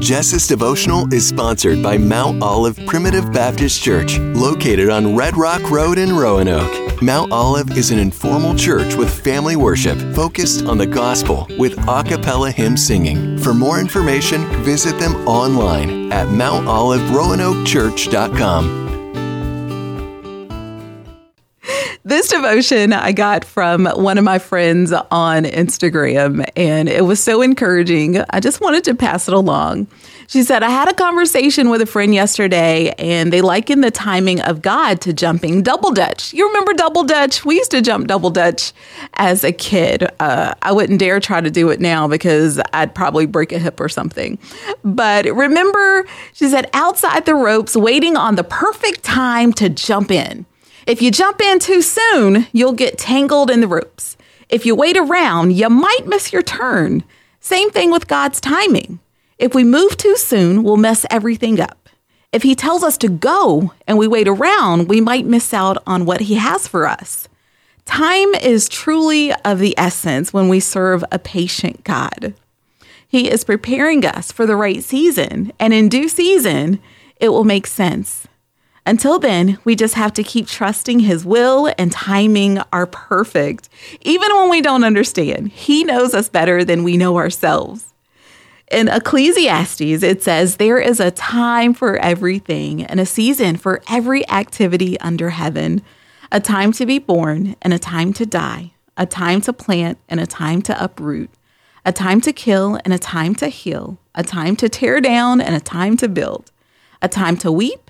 Jess's devotional is sponsored by Mount Olive Primitive Baptist Church, located on Red Rock Road in Roanoke. Mount Olive is an informal church with family worship focused on the gospel with a cappella hymn singing. For more information, visit them online at mountoliveroanokechurch.com. This devotion I got from one of my friends on Instagram, and it was so encouraging. I just wanted to pass it along. She said, I had a conversation with a friend yesterday, and they likened the timing of God to jumping double dutch. You remember double dutch? We used to jump double dutch as a kid. Uh, I wouldn't dare try to do it now because I'd probably break a hip or something. But remember, she said, outside the ropes, waiting on the perfect time to jump in. If you jump in too soon, you'll get tangled in the ropes. If you wait around, you might miss your turn. Same thing with God's timing. If we move too soon, we'll mess everything up. If He tells us to go and we wait around, we might miss out on what He has for us. Time is truly of the essence when we serve a patient God. He is preparing us for the right season, and in due season, it will make sense. Until then, we just have to keep trusting His will and timing are perfect. Even when we don't understand, He knows us better than we know ourselves. In Ecclesiastes, it says, There is a time for everything and a season for every activity under heaven, a time to be born and a time to die, a time to plant and a time to uproot, a time to kill and a time to heal, a time to tear down and a time to build, a time to weep